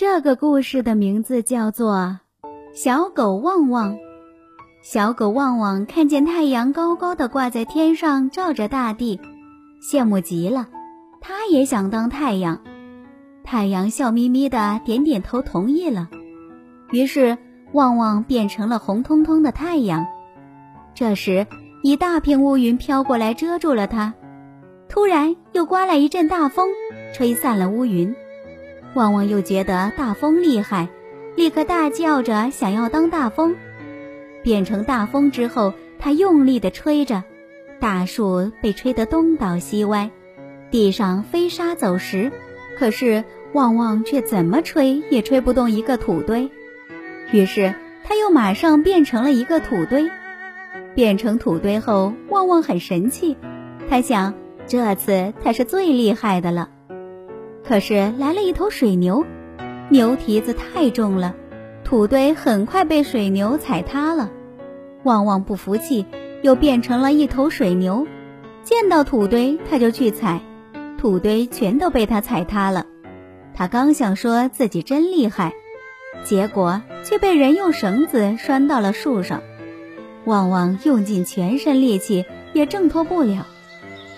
这个故事的名字叫做《小狗旺旺》。小狗旺旺看见太阳高高的挂在天上，照着大地，羡慕极了。它也想当太阳。太阳笑眯眯的点点头，同意了。于是，旺旺变成了红彤彤的太阳。这时，一大片乌云飘过来，遮住了它。突然，又刮来一阵大风，吹散了乌云。旺旺又觉得大风厉害，立刻大叫着想要当大风。变成大风之后，他用力地吹着，大树被吹得东倒西歪，地上飞沙走石。可是旺旺却怎么吹也吹不动一个土堆。于是他又马上变成了一个土堆。变成土堆后，旺旺很神气，他想这次他是最厉害的了。可是来了一头水牛，牛蹄子太重了，土堆很快被水牛踩塌了。旺旺不服气，又变成了一头水牛，见到土堆他就去踩，土堆全都被他踩塌了。他刚想说自己真厉害，结果却被人用绳子拴到了树上。旺旺用尽全身力气也挣脱不了，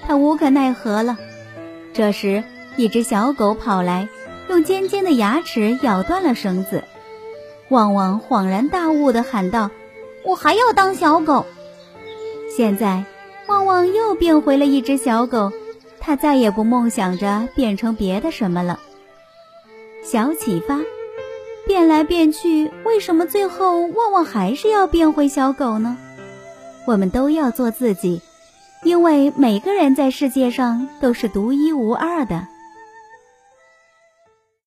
他无可奈何了。这时。一只小狗跑来，用尖尖的牙齿咬断了绳子。旺旺恍然大悟地喊道：“我还要当小狗！”现在，旺旺又变回了一只小狗，他再也不梦想着变成别的什么了。小启发：变来变去，为什么最后旺旺还是要变回小狗呢？我们都要做自己，因为每个人在世界上都是独一无二的。